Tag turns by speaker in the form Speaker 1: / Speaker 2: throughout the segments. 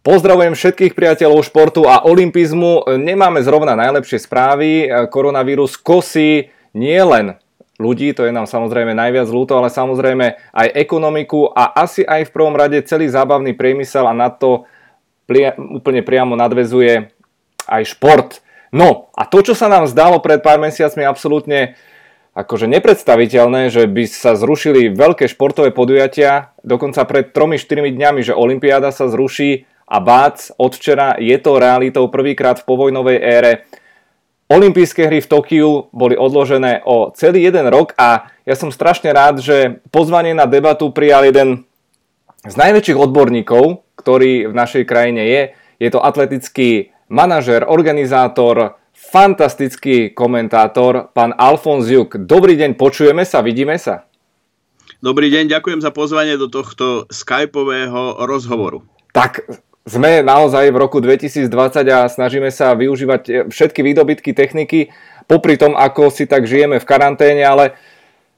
Speaker 1: Pozdravujem všetkých priateľov športu a olympizmu. Nemáme zrovna najlepšie správy. Koronavírus kosí nielen ľudí, to je nám samozrejme najviac ľúto, ale samozrejme aj ekonomiku a asi aj v prvom rade celý zábavný priemysel a na to plia, úplne priamo nadvezuje aj šport. No a to, čo sa nám zdalo pred pár mesiacmi absolútne akože nepredstaviteľné, že by sa zrušili veľké športové podujatia, dokonca pred 3-4 dňami, že Olympiáda sa zruší a bác, od včera je to realitou prvýkrát v povojnovej ére. Olympijské hry v Tokiu boli odložené o celý jeden rok a ja som strašne rád, že pozvanie na debatu prijal jeden z najväčších odborníkov, ktorý v našej krajine je. Je to atletický manažer, organizátor, fantastický komentátor, pán Alfons Juk. Dobrý deň, počujeme sa, vidíme sa.
Speaker 2: Dobrý deň, ďakujem za pozvanie do tohto skypového rozhovoru.
Speaker 1: Tak sme naozaj v roku 2020 a snažíme sa využívať všetky výdobytky techniky, popri tom, ako si tak žijeme v karanténe, ale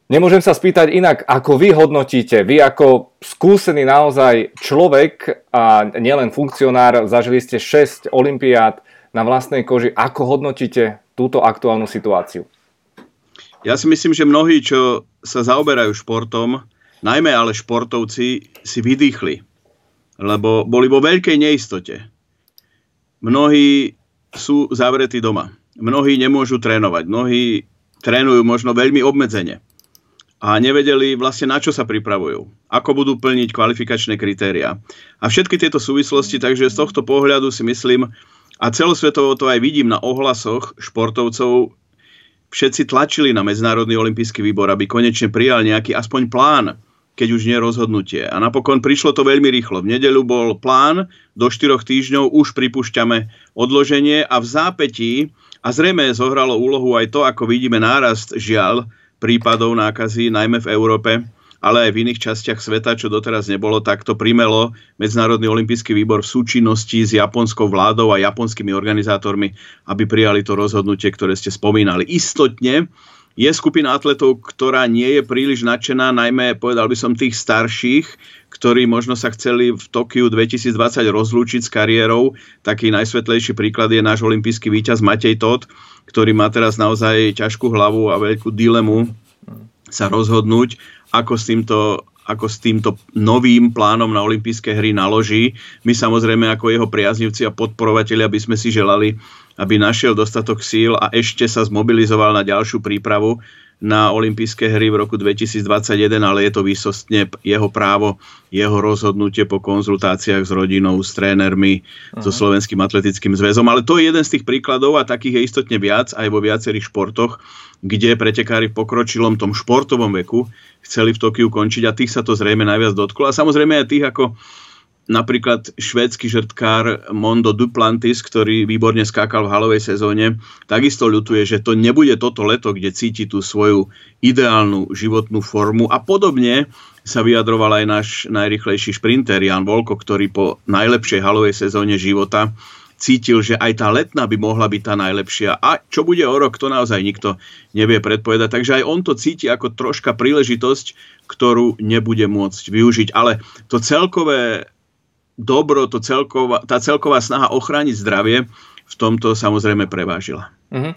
Speaker 1: nemôžem sa spýtať inak, ako vy hodnotíte, vy ako skúsený naozaj človek a nielen funkcionár, zažili ste 6 olimpiád, na vlastnej koži. Ako hodnotíte túto aktuálnu situáciu?
Speaker 2: Ja si myslím, že mnohí, čo sa zaoberajú športom, najmä ale športovci, si vydýchli, lebo boli vo veľkej neistote. Mnohí sú zavretí doma. Mnohí nemôžu trénovať. Mnohí trénujú možno veľmi obmedzene a nevedeli vlastne na čo sa pripravujú, ako budú plniť kvalifikačné kritéria. A všetky tieto súvislosti, takže z tohto pohľadu si myslím, a celosvetovo to aj vidím na ohlasoch športovcov, všetci tlačili na Medzinárodný olimpijský výbor, aby konečne prijal nejaký aspoň plán, keď už nie rozhodnutie. A napokon prišlo to veľmi rýchlo. V nedeľu bol plán, do 4 týždňov už pripúšťame odloženie a v zápetí, a zrejme zohralo úlohu aj to, ako vidíme nárast žiaľ prípadov nákazy, najmä v Európe, ale aj v iných častiach sveta, čo doteraz nebolo, tak to primelo Medzinárodný olimpijský výbor v súčinnosti s japonskou vládou a japonskými organizátormi, aby prijali to rozhodnutie, ktoré ste spomínali. Istotne je skupina atletov, ktorá nie je príliš nadšená, najmä povedal by som tých starších, ktorí možno sa chceli v Tokiu 2020 rozlúčiť s kariérou. Taký najsvetlejší príklad je náš olimpijský víťaz Matej Todt, ktorý má teraz naozaj ťažkú hlavu a veľkú dilemu sa rozhodnúť, ako s týmto ako s týmto novým plánom na olympijské hry naloží. My samozrejme ako jeho priaznivci a podporovatelia by sme si želali, aby našiel dostatok síl a ešte sa zmobilizoval na ďalšiu prípravu na olympijské hry v roku 2021, ale je to výsostne jeho právo, jeho rozhodnutie po konzultáciách s rodinou, s trénermi, uh-huh. so Slovenským atletickým zväzom. Ale to je jeden z tých príkladov a takých je istotne viac aj vo viacerých športoch, kde pretekári v pokročilom tom športovom veku chceli v Tokiu končiť a tých sa to zrejme najviac dotklo. A samozrejme aj tých ako napríklad švédsky žrtkár Mondo Duplantis, ktorý výborne skákal v halovej sezóne, takisto ľutuje, že to nebude toto leto, kde cíti tú svoju ideálnu životnú formu a podobne sa vyjadroval aj náš najrychlejší šprinter Jan Volko, ktorý po najlepšej halovej sezóne života cítil, že aj tá letná by mohla byť tá najlepšia. A čo bude o rok, to naozaj nikto nevie predpovedať. Takže aj on to cíti ako troška príležitosť, ktorú nebude môcť využiť. Ale to celkové dobro, to celková, tá celková snaha ochrániť zdravie v tomto samozrejme prevážila. Mm-hmm.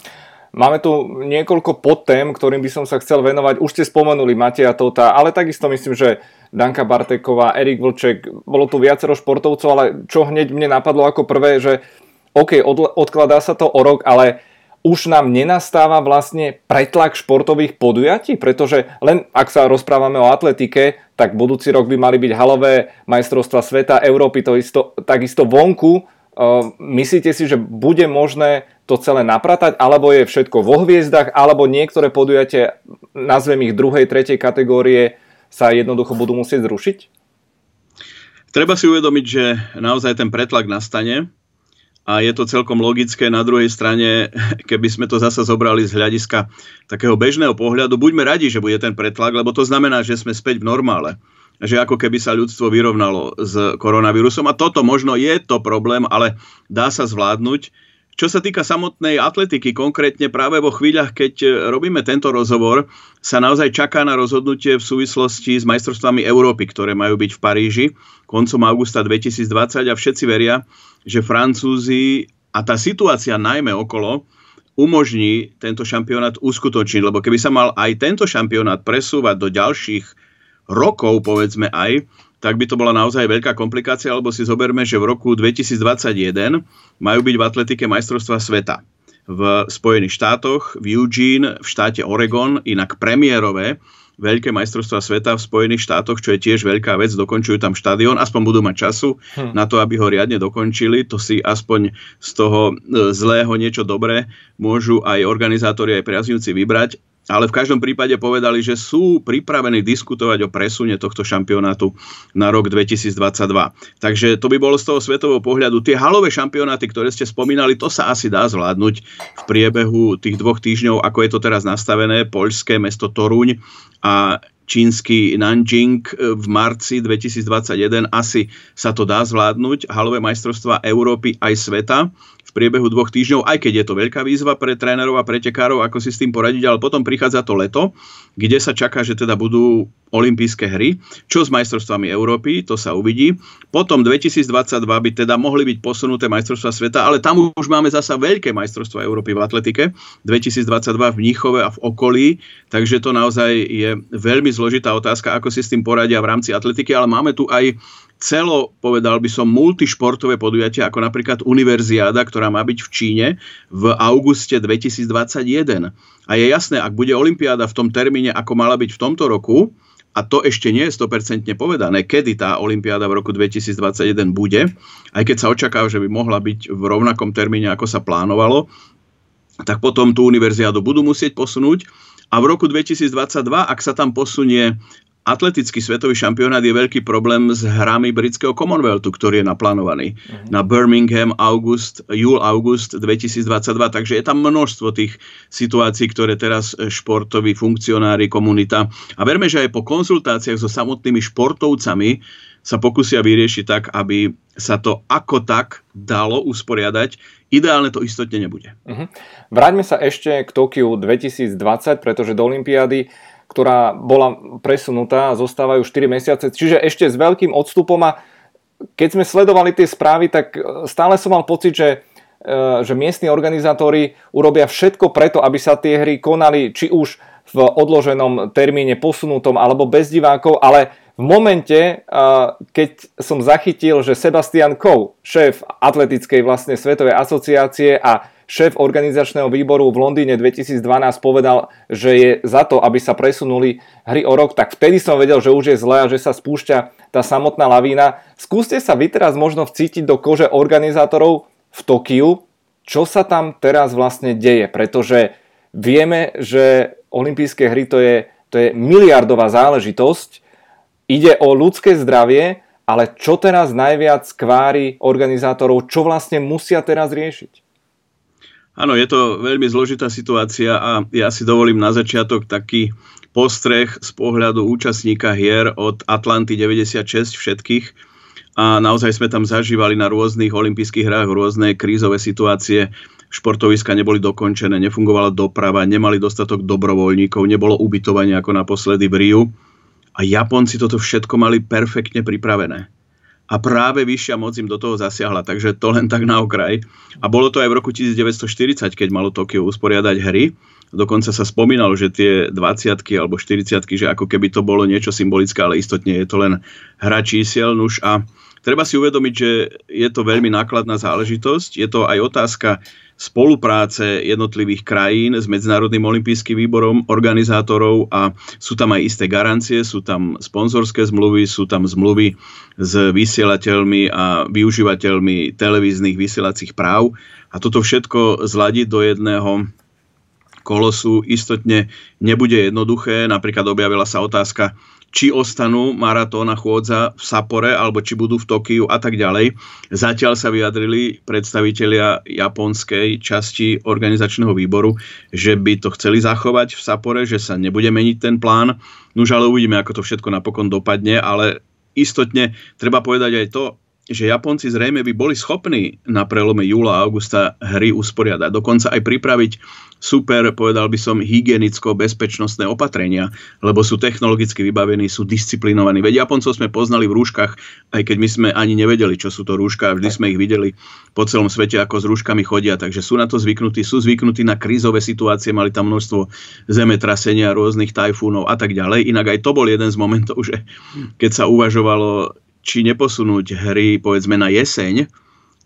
Speaker 1: Máme tu niekoľko podtém, ktorým by som sa chcel venovať. Už ste spomenuli Mateja Tota, ale takisto myslím, že Danka Barteková, Erik Vlček, bolo tu viacero športovcov, ale čo hneď mne napadlo ako prvé, že OK, odkladá sa to o rok, ale už nám nenastáva vlastne pretlak športových podujatí, pretože len ak sa rozprávame o atletike, tak budúci rok by mali byť halové majstrovstva sveta, Európy, to isto, takisto vonku. Uh, myslíte si, že bude možné to celé napratať, alebo je všetko vo hviezdach, alebo niektoré podujatia, nazvem ich druhej, tretej kategórie, sa jednoducho budú musieť zrušiť?
Speaker 2: Treba si uvedomiť, že naozaj ten pretlak nastane a je to celkom logické. Na druhej strane, keby sme to zasa zobrali z hľadiska takého bežného pohľadu, buďme radi, že bude ten pretlak, lebo to znamená, že sme späť v normále. Že ako keby sa ľudstvo vyrovnalo s koronavírusom. A toto možno je to problém, ale dá sa zvládnuť. Čo sa týka samotnej atletiky, konkrétne práve vo chvíľach, keď e, robíme tento rozhovor, sa naozaj čaká na rozhodnutie v súvislosti s majstrovstvami Európy, ktoré majú byť v Paríži koncom augusta 2020 a všetci veria, že Francúzi a tá situácia najmä okolo umožní tento šampionát uskutočniť, lebo keby sa mal aj tento šampionát presúvať do ďalších rokov, povedzme aj, tak by to bola naozaj veľká komplikácia, lebo si zoberme, že v roku 2021 majú byť v atletike majstrovstva sveta. V Spojených štátoch, v Eugene, v štáte Oregon, inak premiérové, veľké majstrovstvá sveta v Spojených štátoch, čo je tiež veľká vec, dokončujú tam štadión, aspoň budú mať času hm. na to, aby ho riadne dokončili, to si aspoň z toho e, zlého niečo dobré môžu aj organizátori, aj priaznivci vybrať ale v každom prípade povedali, že sú pripravení diskutovať o presune tohto šampionátu na rok 2022. Takže to by bolo z toho svetového pohľadu. Tie halové šampionáty, ktoré ste spomínali, to sa asi dá zvládnuť v priebehu tých dvoch týždňov, ako je to teraz nastavené. Poľské mesto Toruň a čínsky Nanjing v marci 2021 asi sa to dá zvládnuť. Halové majstrovstva Európy aj sveta priebehu dvoch týždňov, aj keď je to veľká výzva pre trénerov a pretekárov, ako si s tým poradiť, ale potom prichádza to leto, kde sa čaká, že teda budú olympijské hry. Čo s majstrovstvami Európy, to sa uvidí. Potom 2022 by teda mohli byť posunuté majstrovstvá sveta, ale tam už máme zasa veľké majstrovstvá Európy v atletike. 2022 v Mníchove a v okolí, takže to naozaj je veľmi zložitá otázka, ako si s tým poradia v rámci atletiky, ale máme tu aj celo, povedal by som, multišportové podujatie, ako napríklad Univerziáda, ktorá má byť v Číne v auguste 2021. A je jasné, ak bude Olympiáda v tom termíne, ako mala byť v tomto roku, a to ešte nie je 100% povedané, kedy tá Olympiáda v roku 2021 bude, aj keď sa očakáva, že by mohla byť v rovnakom termíne, ako sa plánovalo, tak potom tú univerziádu budú musieť posunúť. A v roku 2022, ak sa tam posunie atletický svetový šampionát je veľký problém s hrami britského Commonwealthu, ktorý je naplánovaný uh-huh. na Birmingham august, júl-august 2022. Takže je tam množstvo tých situácií, ktoré teraz športoví funkcionári, komunita a verme, že aj po konzultáciách so samotnými športovcami sa pokusia vyriešiť tak, aby sa to ako tak dalo usporiadať. Ideálne to istotne nebude. Uh-huh.
Speaker 1: Vráťme sa ešte k Tokiu 2020, pretože do Olympiády ktorá bola presunutá zostávajú 4 mesiace. Čiže ešte s veľkým odstupom a keď sme sledovali tie správy, tak e, stále som mal pocit, že, e, že miestni organizátori urobia všetko preto, aby sa tie hry konali či už v odloženom termíne posunutom alebo bez divákov, ale v momente, e, keď som zachytil, že Sebastian Coe, šéf atletickej vlastne svetovej asociácie a šéf organizačného výboru v Londýne 2012 povedal, že je za to, aby sa presunuli hry o rok, tak vtedy som vedel, že už je zle a že sa spúšťa tá samotná lavína. Skúste sa vy teraz možno vcítiť do kože organizátorov v Tokiu, čo sa tam teraz vlastne deje, pretože vieme, že olympijské hry to je, to je miliardová záležitosť, ide o ľudské zdravie, ale čo teraz najviac kvári organizátorov, čo vlastne musia teraz riešiť?
Speaker 2: Áno, je to veľmi zložitá situácia a ja si dovolím na začiatok taký postreh z pohľadu účastníka hier od Atlanty 96 všetkých. A naozaj sme tam zažívali na rôznych olympijských hrách rôzne krízové situácie. Športoviska neboli dokončené, nefungovala doprava, nemali dostatok dobrovoľníkov, nebolo ubytovanie ako naposledy v Riu. A Japonci toto všetko mali perfektne pripravené a práve vyššia moc im do toho zasiahla, takže to len tak na okraj. A bolo to aj v roku 1940, keď malo Tokio usporiadať hry. Dokonca sa spomínalo, že tie 20 alebo 40 že ako keby to bolo niečo symbolické, ale istotne je to len hra čísiel. Nuž a treba si uvedomiť, že je to veľmi nákladná záležitosť. Je to aj otázka spolupráce jednotlivých krajín s Medzinárodným olympijským výborom, organizátorov a sú tam aj isté garancie, sú tam sponzorské zmluvy, sú tam zmluvy s vysielateľmi a využívateľmi televíznych vysielacích práv a toto všetko zladiť do jedného kolosu istotne nebude jednoduché. Napríklad objavila sa otázka, či ostanú maratóna chôdza v Sapore, alebo či budú v Tokiu a tak ďalej. Zatiaľ sa vyjadrili predstavitelia japonskej časti organizačného výboru, že by to chceli zachovať v Sapore, že sa nebude meniť ten plán. Nuž ale uvidíme, ako to všetko napokon dopadne, ale istotne treba povedať aj to, že Japonci zrejme by boli schopní na prelome júla a augusta hry usporiadať. Dokonca aj pripraviť super, povedal by som, hygienicko-bezpečnostné opatrenia, lebo sú technologicky vybavení, sú disciplinovaní. Veď Japoncov sme poznali v rúškach, aj keď my sme ani nevedeli, čo sú to rúška, vždy sme ich videli po celom svete, ako s rúškami chodia, takže sú na to zvyknutí, sú zvyknutí na krízové situácie, mali tam množstvo zemetrasenia, rôznych tajfúnov a tak ďalej. Inak aj to bol jeden z momentov, že keď sa uvažovalo či neposunúť hry povedzme na jeseň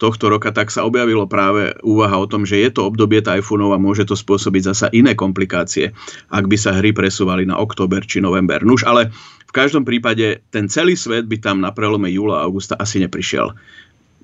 Speaker 2: tohto roka, tak sa objavilo práve úvaha o tom, že je to obdobie tajfúnov a môže to spôsobiť zasa iné komplikácie, ak by sa hry presúvali na október či november. Nuž, ale v každom prípade ten celý svet by tam na prelome júla a augusta asi neprišiel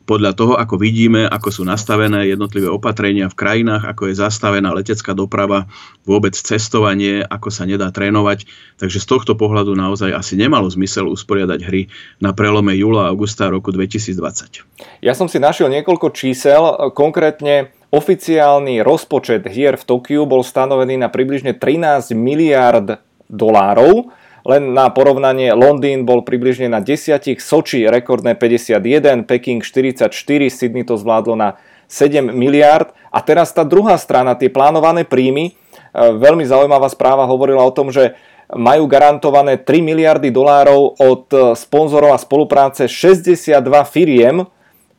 Speaker 2: podľa toho, ako vidíme, ako sú nastavené jednotlivé opatrenia v krajinách, ako je zastavená letecká doprava, vôbec cestovanie, ako sa nedá trénovať. Takže z tohto pohľadu naozaj asi nemalo zmysel usporiadať hry na prelome júla a augusta roku 2020.
Speaker 1: Ja som si našiel niekoľko čísel, konkrétne oficiálny rozpočet hier v Tokiu bol stanovený na približne 13 miliard dolárov len na porovnanie Londýn bol približne na 10, Soči rekordné 51, Peking 44, Sydney to zvládlo na 7 miliard. A teraz tá druhá strana, tie plánované príjmy, e, veľmi zaujímavá správa hovorila o tom, že majú garantované 3 miliardy dolárov od e, sponzorov a spolupráce 62 firiem,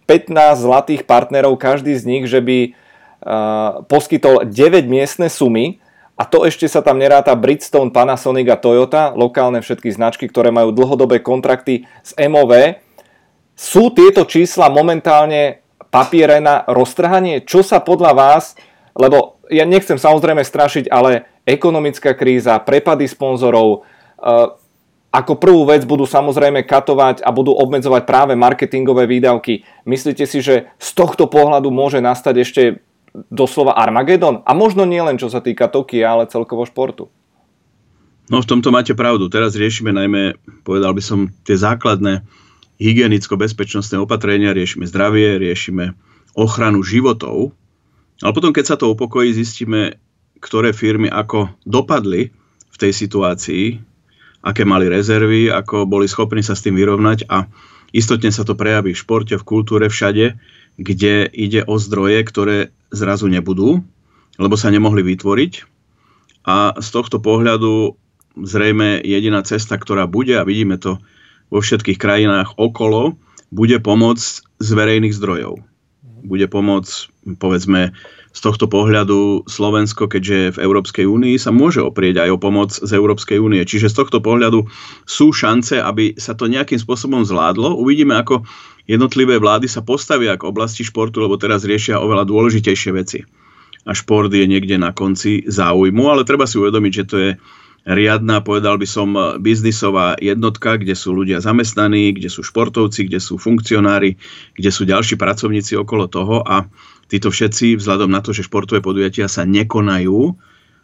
Speaker 1: 15 zlatých partnerov, každý z nich, že by e, poskytol 9 miestne sumy a to ešte sa tam neráta Bridgestone, Panasonic a Toyota, lokálne všetky značky, ktoré majú dlhodobé kontrakty s MOV. Sú tieto čísla momentálne papiere na roztrhanie? Čo sa podľa vás, lebo ja nechcem samozrejme strašiť, ale ekonomická kríza, prepady sponzorov, eh, ako prvú vec budú samozrejme katovať a budú obmedzovať práve marketingové výdavky. Myslíte si, že z tohto pohľadu môže nastať ešte doslova Armagedon? A možno nie len čo sa týka Tokia, ale celkovo športu.
Speaker 2: No v tomto máte pravdu. Teraz riešime najmä, povedal by som, tie základné hygienicko-bezpečnostné opatrenia, riešime zdravie, riešime ochranu životov. Ale potom, keď sa to upokojí, zistíme, ktoré firmy ako dopadli v tej situácii, aké mali rezervy, ako boli schopní sa s tým vyrovnať a istotne sa to prejaví v športe, v kultúre, všade, kde ide o zdroje, ktoré zrazu nebudú, lebo sa nemohli vytvoriť. A z tohto pohľadu zrejme jediná cesta, ktorá bude, a vidíme to vo všetkých krajinách okolo, bude pomoc z verejných zdrojov. Bude pomoc, povedzme, z tohto pohľadu Slovensko, keďže v Európskej únii, sa môže oprieť aj o pomoc z Európskej únie. Čiže z tohto pohľadu sú šance, aby sa to nejakým spôsobom zvládlo. Uvidíme, ako jednotlivé vlády sa postavia k oblasti športu, lebo teraz riešia oveľa dôležitejšie veci. A šport je niekde na konci záujmu, ale treba si uvedomiť, že to je riadna, povedal by som, biznisová jednotka, kde sú ľudia zamestnaní, kde sú športovci, kde sú funkcionári, kde sú ďalší pracovníci okolo toho a títo všetci, vzhľadom na to, že športové podujatia sa nekonajú,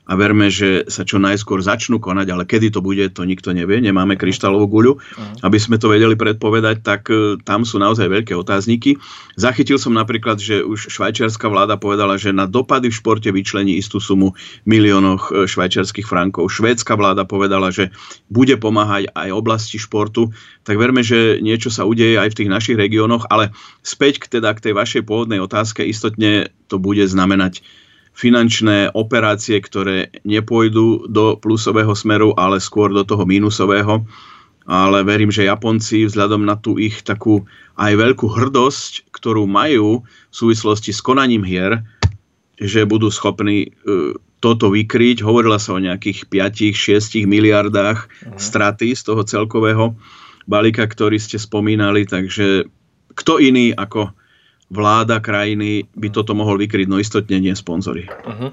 Speaker 2: a verme, že sa čo najskôr začnú konať, ale kedy to bude, to nikto nevie, nemáme kryštálovú guľu, mhm. aby sme to vedeli predpovedať, tak e, tam sú naozaj veľké otázniky. Zachytil som napríklad, že už švajčiarska vláda povedala, že na dopady v športe vyčlení istú sumu miliónoch e, švajčiarských frankov. Švédska vláda povedala, že bude pomáhať aj oblasti športu, tak verme, že niečo sa udeje aj v tých našich regiónoch, ale späť k, teda k tej vašej pôvodnej otázke, istotne to bude znamenať finančné operácie, ktoré nepôjdu do plusového smeru, ale skôr do toho mínusového. Ale verím, že Japonci vzhľadom na tú ich takú aj veľkú hrdosť, ktorú majú v súvislosti s konaním hier, že budú schopní uh, toto vykryť. Hovorila sa o nejakých 5-6 miliardách uh-huh. straty z toho celkového balíka, ktorý ste spomínali, takže kto iný ako vláda krajiny by toto mohol vykryť, no istotne nie sponzory. Uh-huh.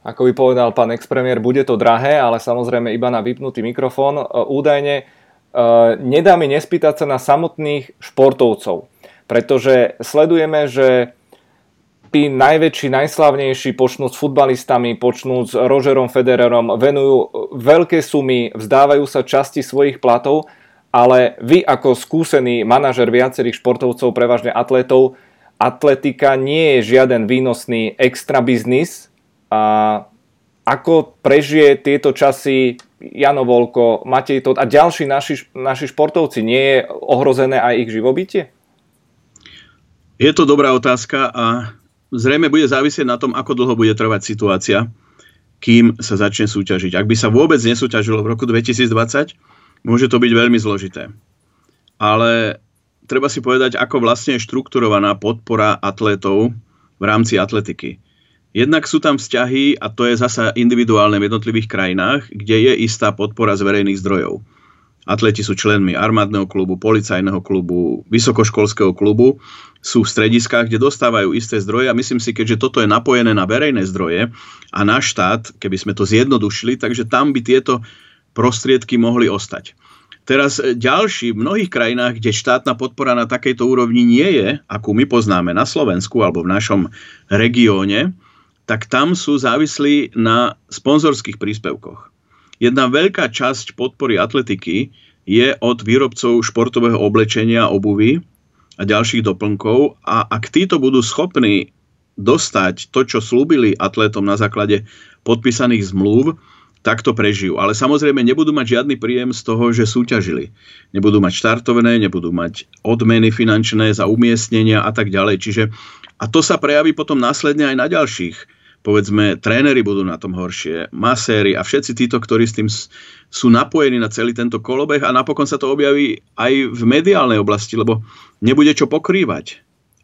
Speaker 1: Ako by povedal pán expremiér, bude to drahé, ale samozrejme iba na vypnutý mikrofón. E, údajne e, nedá mi nespýtať sa na samotných športovcov, pretože sledujeme, že tí najväčší, najslavnejší počnú s futbalistami, počnú s Rogerom Federerom, venujú veľké sumy, vzdávajú sa časti svojich platov, ale vy ako skúsený manažer viacerých športovcov, prevažne atletov, atletika nie je žiaden výnosný extra biznis. A ako prežije tieto časy Jano Volko, Matej Todt a ďalší naši, naši športovci? Nie je ohrozené aj ich živobytie?
Speaker 2: Je to dobrá otázka a zrejme bude závisieť na tom, ako dlho bude trvať situácia, kým sa začne súťažiť. Ak by sa vôbec nesúťažilo v roku 2020, môže to byť veľmi zložité. Ale treba si povedať, ako vlastne je štrukturovaná podpora atlétov v rámci atletiky. Jednak sú tam vzťahy, a to je zasa individuálne v jednotlivých krajinách, kde je istá podpora z verejných zdrojov. Atleti sú členmi armádneho klubu, policajného klubu, vysokoškolského klubu, sú v strediskách, kde dostávajú isté zdroje a myslím si, keďže toto je napojené na verejné zdroje a na štát, keby sme to zjednodušili, takže tam by tieto prostriedky mohli ostať. Teraz e, ďalší, v mnohých krajinách, kde štátna podpora na takejto úrovni nie je, akú my poznáme na Slovensku alebo v našom regióne, tak tam sú závislí na sponzorských príspevkoch. Jedna veľká časť podpory atletiky je od výrobcov športového oblečenia, obuvy a ďalších doplnkov a ak títo budú schopní dostať to, čo slúbili atletom na základe podpísaných zmluv, tak to prežijú. Ale samozrejme nebudú mať žiadny príjem z toho, že súťažili. Nebudú mať štartovné, nebudú mať odmeny finančné za umiestnenia a tak ďalej. Čiže, a to sa prejaví potom následne aj na ďalších povedzme, tréneri budú na tom horšie, maséri a všetci títo, ktorí s tým sú napojení na celý tento kolobeh a napokon sa to objaví aj v mediálnej oblasti, lebo nebude čo pokrývať.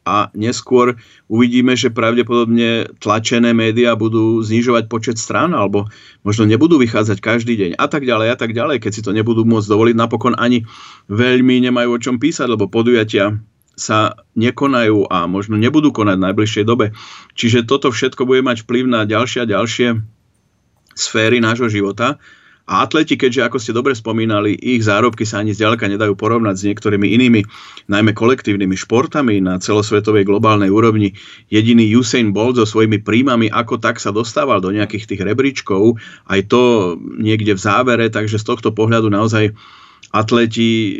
Speaker 2: A neskôr uvidíme, že pravdepodobne tlačené médiá budú znižovať počet strán alebo možno nebudú vychádzať každý deň a tak ďalej a tak ďalej, keď si to nebudú môcť dovoliť. Napokon ani veľmi nemajú o čom písať, lebo podujatia sa nekonajú a možno nebudú konať v najbližšej dobe. Čiže toto všetko bude mať vplyv na ďalšie a ďalšie sféry nášho života. A atleti, keďže ako ste dobre spomínali, ich zárobky sa ani zďaleka nedajú porovnať s niektorými inými, najmä kolektívnymi športami na celosvetovej globálnej úrovni. Jediný Usain Bolt so svojimi príjmami ako tak sa dostával do nejakých tých rebríčkov, aj to niekde v závere, takže z tohto pohľadu naozaj atleti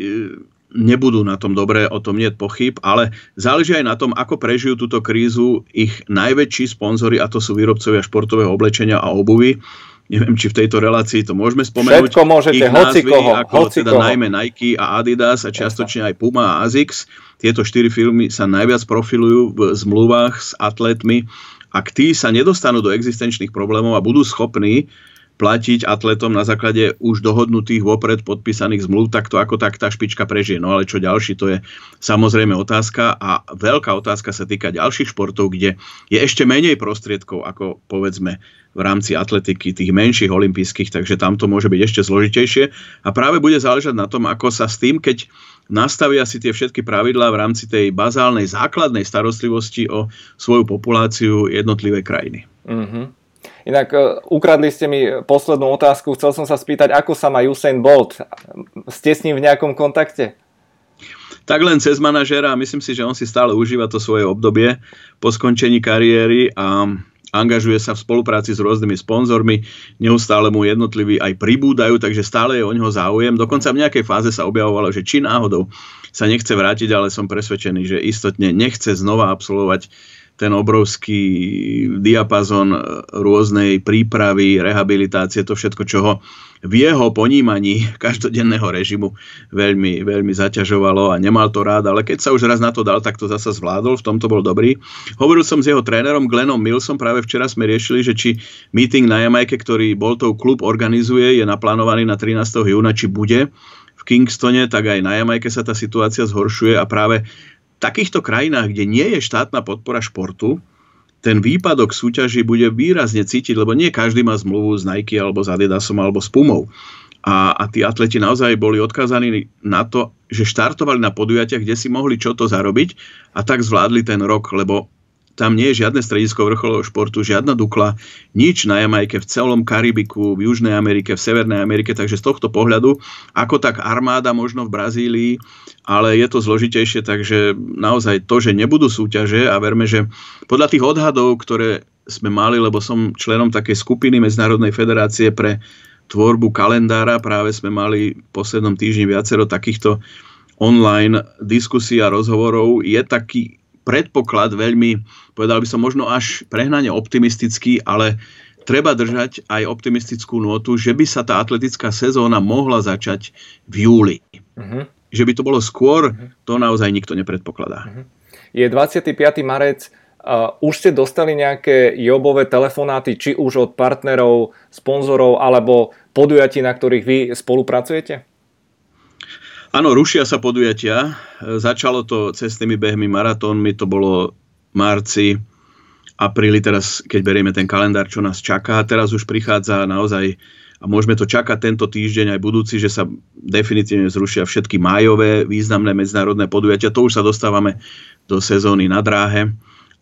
Speaker 2: nebudú na tom dobre, o tom nie je pochyb, ale záleží aj na tom, ako prežijú túto krízu ich najväčší sponzory, a to sú výrobcovia športového oblečenia a obuvy. Neviem, či v tejto relácii to môžeme spomenúť.
Speaker 1: Všetko môžete, ich názvy, koho.
Speaker 2: Ako teda koho. najmä Nike a Adidas a čiastočne aj Puma a Asics. Tieto štyri firmy sa najviac profilujú v zmluvách s atletmi. Ak tí sa nedostanú do existenčných problémov a budú schopní platiť atletom na základe už dohodnutých vopred podpísaných zmluv, tak to ako tak tá špička prežije. No ale čo ďalší, to je samozrejme otázka a veľká otázka sa týka ďalších športov, kde je ešte menej prostriedkov ako povedzme v rámci atletiky tých menších olympijských, takže tam to môže byť ešte zložitejšie a práve bude záležať na tom, ako sa s tým, keď nastavia si tie všetky pravidlá v rámci tej bazálnej základnej starostlivosti o svoju populáciu jednotlivé krajiny. Mm-hmm.
Speaker 1: Inak uh, ukradli ste mi poslednú otázku. Chcel som sa spýtať, ako sa má Usain Bolt. Ste s ním v nejakom kontakte?
Speaker 2: Tak len cez manažera a myslím si, že on si stále užíva to svoje obdobie po skončení kariéry a angažuje sa v spolupráci s rôznymi sponzormi, neustále mu jednotliví aj pribúdajú, takže stále je o neho záujem. Dokonca v nejakej fáze sa objavovalo, že či náhodou sa nechce vrátiť, ale som presvedčený, že istotne nechce znova absolvovať ten obrovský diapazon rôznej prípravy, rehabilitácie, to všetko, čo ho v jeho ponímaní každodenného režimu veľmi, veľmi zaťažovalo a nemal to rád, ale keď sa už raz na to dal, tak to zasa zvládol, v tomto bol dobrý. Hovoril som s jeho trénerom Glennom Millsom, práve včera sme riešili, že či meeting na Jamajke, ktorý Boltov klub organizuje, je naplánovaný na 13. júna, či bude v Kingstone, tak aj na Jamajke sa tá situácia zhoršuje a práve takýchto krajinách, kde nie je štátna podpora športu, ten výpadok súťaží bude výrazne cítiť, lebo nie každý má zmluvu s Nike alebo s Adidasom alebo s Pumou. A, a tí atleti naozaj boli odkázaní na to, že štartovali na podujatiach, kde si mohli čo to zarobiť a tak zvládli ten rok, lebo tam nie je žiadne stredisko vrcholového športu, žiadna Dukla, nič na Jamajke, v celom Karibiku, v Južnej Amerike, v Severnej Amerike, takže z tohto pohľadu, ako tak armáda možno v Brazílii, ale je to zložitejšie, takže naozaj to, že nebudú súťaže a verme, že podľa tých odhadov, ktoré sme mali, lebo som členom takej skupiny Medzinárodnej federácie pre tvorbu kalendára, práve sme mali v poslednom týždni viacero takýchto online diskusí a rozhovorov, je taký predpoklad veľmi, povedal by som možno až prehnane optimistický, ale treba držať aj optimistickú notu, že by sa tá atletická sezóna mohla začať v júli. Uh-huh. Že by to bolo skôr, uh-huh. to naozaj nikto nepredpokladá. Uh-huh.
Speaker 1: Je 25. marec, uh, už ste dostali nejaké jobové telefonáty, či už od partnerov, sponzorov, alebo podujatí, na ktorých vy spolupracujete?
Speaker 2: Áno, rušia sa podujatia. Začalo to cestnými behmi, maratónmi, to bolo marci, apríli, teraz keď berieme ten kalendár, čo nás čaká. Teraz už prichádza naozaj a môžeme to čakať tento týždeň aj budúci, že sa definitívne zrušia všetky májové významné medzinárodné podujatia. To už sa dostávame do sezóny na dráhe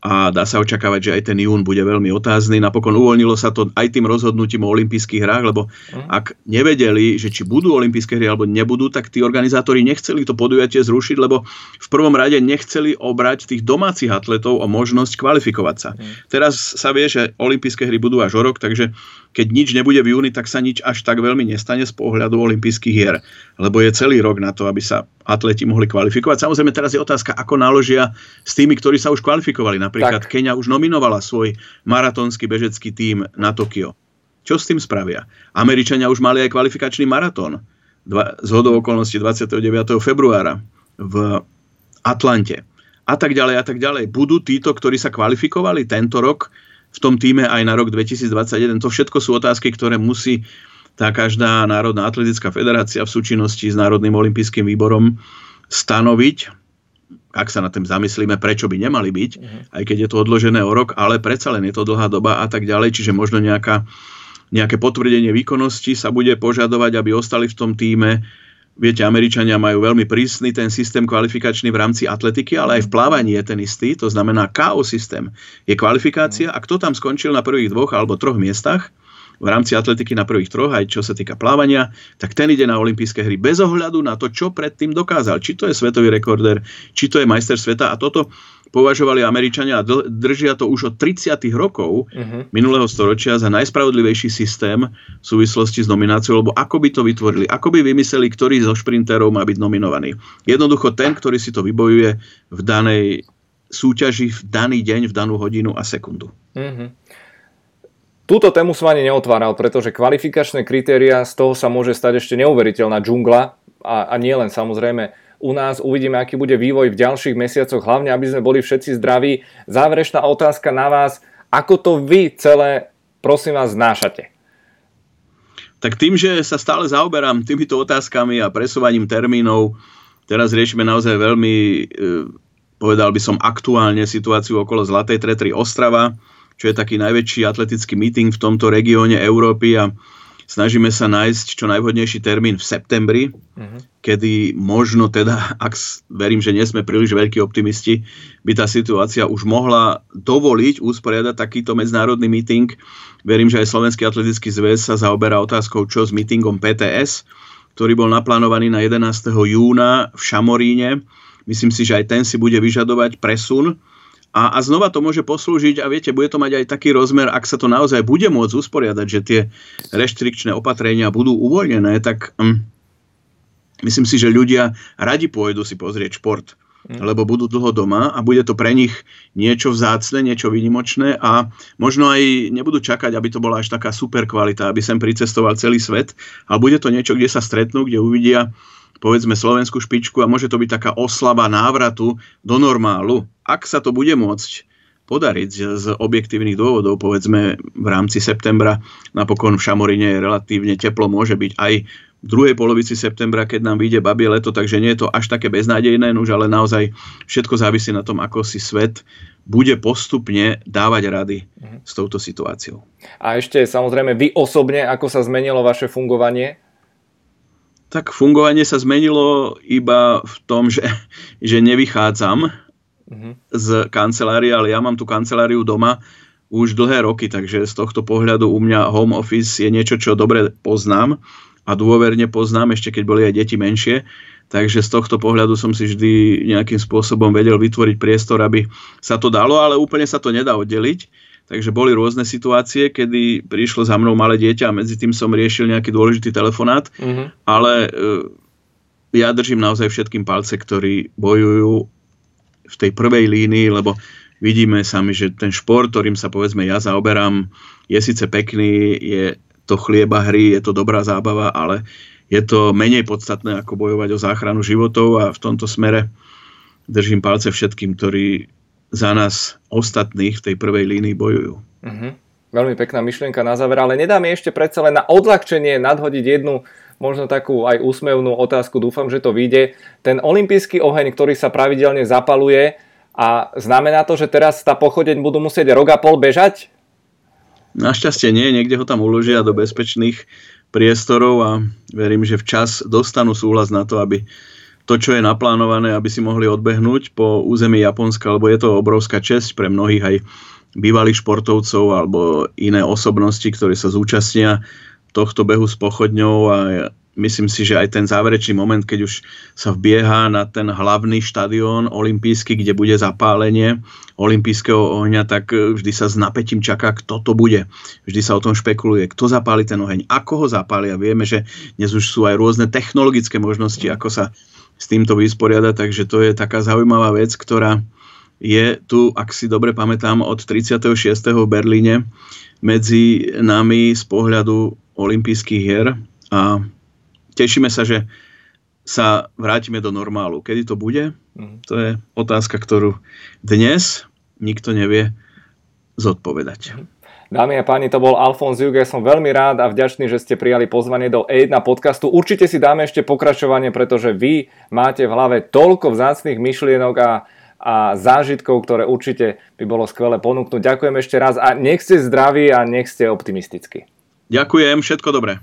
Speaker 2: a dá sa očakávať, že aj ten jún bude veľmi otázny. Napokon uvoľnilo sa to aj tým rozhodnutím o olympijských hrách, lebo mm. ak nevedeli, že či budú olympijské hry alebo nebudú, tak tí organizátori nechceli to podujatie zrušiť, lebo v prvom rade nechceli obrať tých domácich atletov o možnosť kvalifikovať sa. Mm. Teraz sa vie, že olympijské hry budú až o rok, takže keď nič nebude v júni, tak sa nič až tak veľmi nestane z pohľadu olympijských hier, lebo je celý rok na to, aby sa atleti mohli kvalifikovať. Samozrejme, teraz je otázka, ako naložia s tými, ktorí sa už kvalifikovali. Napríklad tak. Kenia už nominovala svoj maratónsky bežecký tím na Tokio. Čo s tým spravia? Američania už mali aj kvalifikačný maratón z hodou okolností 29. februára v Atlante a tak ďalej a tak ďalej. Budú títo, ktorí sa kvalifikovali tento rok v tom týme aj na rok 2021. To všetko sú otázky, ktoré musí tá každá Národná atletická federácia v súčinnosti s Národným olympijským výborom stanoviť, ak sa na tým zamyslíme, prečo by nemali byť, uh-huh. aj keď je to odložené o rok, ale predsa len je to dlhá doba a tak ďalej, čiže možno nejaká, nejaké potvrdenie výkonnosti sa bude požadovať, aby ostali v tom týme Viete, Američania majú veľmi prísny ten systém kvalifikačný v rámci atletiky, ale aj v plávaní je ten istý, to znamená KO systém. Je kvalifikácia a kto tam skončil na prvých dvoch alebo troch miestach, v rámci atletiky na prvých troch, aj čo sa týka plávania, tak ten ide na olympijské hry bez ohľadu na to, čo predtým dokázal. Či to je svetový rekorder, či to je majster sveta a toto považovali Američania a držia to už od 30. rokov uh-huh. minulého storočia za najspravodlivejší systém v súvislosti s nomináciou, lebo ako by to vytvorili, ako by vymysleli, ktorý zo šprinterov má byť nominovaný. Jednoducho ten, ktorý si to vybojuje v danej súťaži, v daný deň, v danú hodinu a sekundu. Uh-huh.
Speaker 1: Túto tému som ani neotváral, pretože kvalifikačné kritéria, z toho sa môže stať ešte neuveriteľná džungla a, a nie len samozrejme u nás. Uvidíme, aký bude vývoj v ďalších mesiacoch, hlavne aby sme boli všetci zdraví. Záverečná otázka na vás. Ako to vy celé, prosím vás, znášate?
Speaker 2: Tak tým, že sa stále zaoberám týmito otázkami a presúvaním termínov, teraz riešime naozaj veľmi, e, povedal by som, aktuálne situáciu okolo Zlatej Tretry Ostrava, čo je taký najväčší atletický meeting v tomto regióne Európy a Snažíme sa nájsť čo najvhodnejší termín v septembri, uh-huh. kedy možno teda, ak verím, že nie sme príliš veľkí optimisti, by tá situácia už mohla dovoliť usporiadať takýto medzinárodný meeting. Verím, že aj Slovenský atletický zväz sa zaoberá otázkou, čo s meetingom PTS, ktorý bol naplánovaný na 11. júna v Šamoríne. Myslím si, že aj ten si bude vyžadovať presun a, a znova to môže poslúžiť a viete, bude to mať aj taký rozmer, ak sa to naozaj bude môcť usporiadať, že tie reštrikčné opatrenia budú uvoľnené, tak um, myslím si, že ľudia radi pôjdu si pozrieť šport, mm. lebo budú dlho doma a bude to pre nich niečo vzácne, niečo výnimočné a možno aj nebudú čakať, aby to bola až taká super kvalita, aby sem pricestoval celý svet, ale bude to niečo, kde sa stretnú, kde uvidia povedzme slovenskú špičku a môže to byť taká oslava návratu do normálu. Ak sa to bude môcť podariť z objektívnych dôvodov, povedzme v rámci septembra, napokon v Šamorine je relatívne teplo, môže byť aj v druhej polovici septembra, keď nám vyjde babie leto, takže nie je to až také beznádejné, už ale naozaj všetko závisí na tom, ako si svet bude postupne dávať rady s touto situáciou.
Speaker 1: A ešte samozrejme vy osobne, ako sa zmenilo vaše fungovanie
Speaker 2: tak fungovanie sa zmenilo iba v tom, že, že nevychádzam mm-hmm. z kancelárie, ale ja mám tú kanceláriu doma už dlhé roky, takže z tohto pohľadu u mňa home office je niečo, čo dobre poznám a dôverne poznám, ešte keď boli aj deti menšie. Takže z tohto pohľadu som si vždy nejakým spôsobom vedel vytvoriť priestor, aby sa to dalo, ale úplne sa to nedá oddeliť Takže boli rôzne situácie, kedy prišlo za mnou malé dieťa a medzi tým som riešil nejaký dôležitý telefonát, uh-huh. ale e, ja držím naozaj všetkým palce, ktorí bojujú v tej prvej línii, lebo vidíme sami, že ten šport, ktorým sa povedzme ja zaoberám, je síce pekný, je to chlieba hry, je to dobrá zábava, ale je to menej podstatné ako bojovať o záchranu životov a v tomto smere držím palce všetkým, ktorí za nás ostatných v tej prvej línii bojujú.
Speaker 1: Uh-huh. Veľmi pekná myšlienka na záver, ale nedá mi ešte predsa len na odľahčenie nadhodiť jednu možno takú aj úsmevnú otázku, dúfam, že to vyjde. Ten olimpijský oheň, ktorý sa pravidelne zapaluje, a znamená to, že teraz tá pochodeň budú musieť rok a pol bežať?
Speaker 2: Našťastie nie, niekde ho tam uložia do bezpečných priestorov a verím, že včas dostanú súhlas na to, aby to, čo je naplánované, aby si mohli odbehnúť po území Japonska, lebo je to obrovská česť pre mnohých aj bývalých športovcov alebo iné osobnosti, ktorí sa zúčastnia tohto behu s pochodňou a myslím si, že aj ten záverečný moment, keď už sa vbieha na ten hlavný štadión olimpijský, kde bude zapálenie olimpijského ohňa, tak e, vždy sa s napätím čaká, kto to bude. Vždy sa o tom špekuluje, kto zapáli ten oheň, ako ho zapáli a vieme, že dnes už sú aj rôzne technologické možnosti, ako sa s týmto vysporiadať, takže to je taká zaujímavá vec, ktorá je tu, ak si dobre pamätám, od 36. v Berlíne medzi nami z pohľadu olympijských hier a tešíme sa, že sa vrátime do normálu. Kedy to bude? Mm. To je otázka, ktorú dnes nikto nevie zodpovedať.
Speaker 1: Dámy a páni, to bol Alfons Juge. Som veľmi rád a vďačný, že ste prijali pozvanie do E1 podcastu. Určite si dáme ešte pokračovanie, pretože vy máte v hlave toľko vzácných myšlienok a, a zážitkov, ktoré určite by bolo skvelé ponúknuť. Ďakujem ešte raz a nech ste zdraví a nech ste optimistickí.
Speaker 2: Ďakujem, všetko dobré.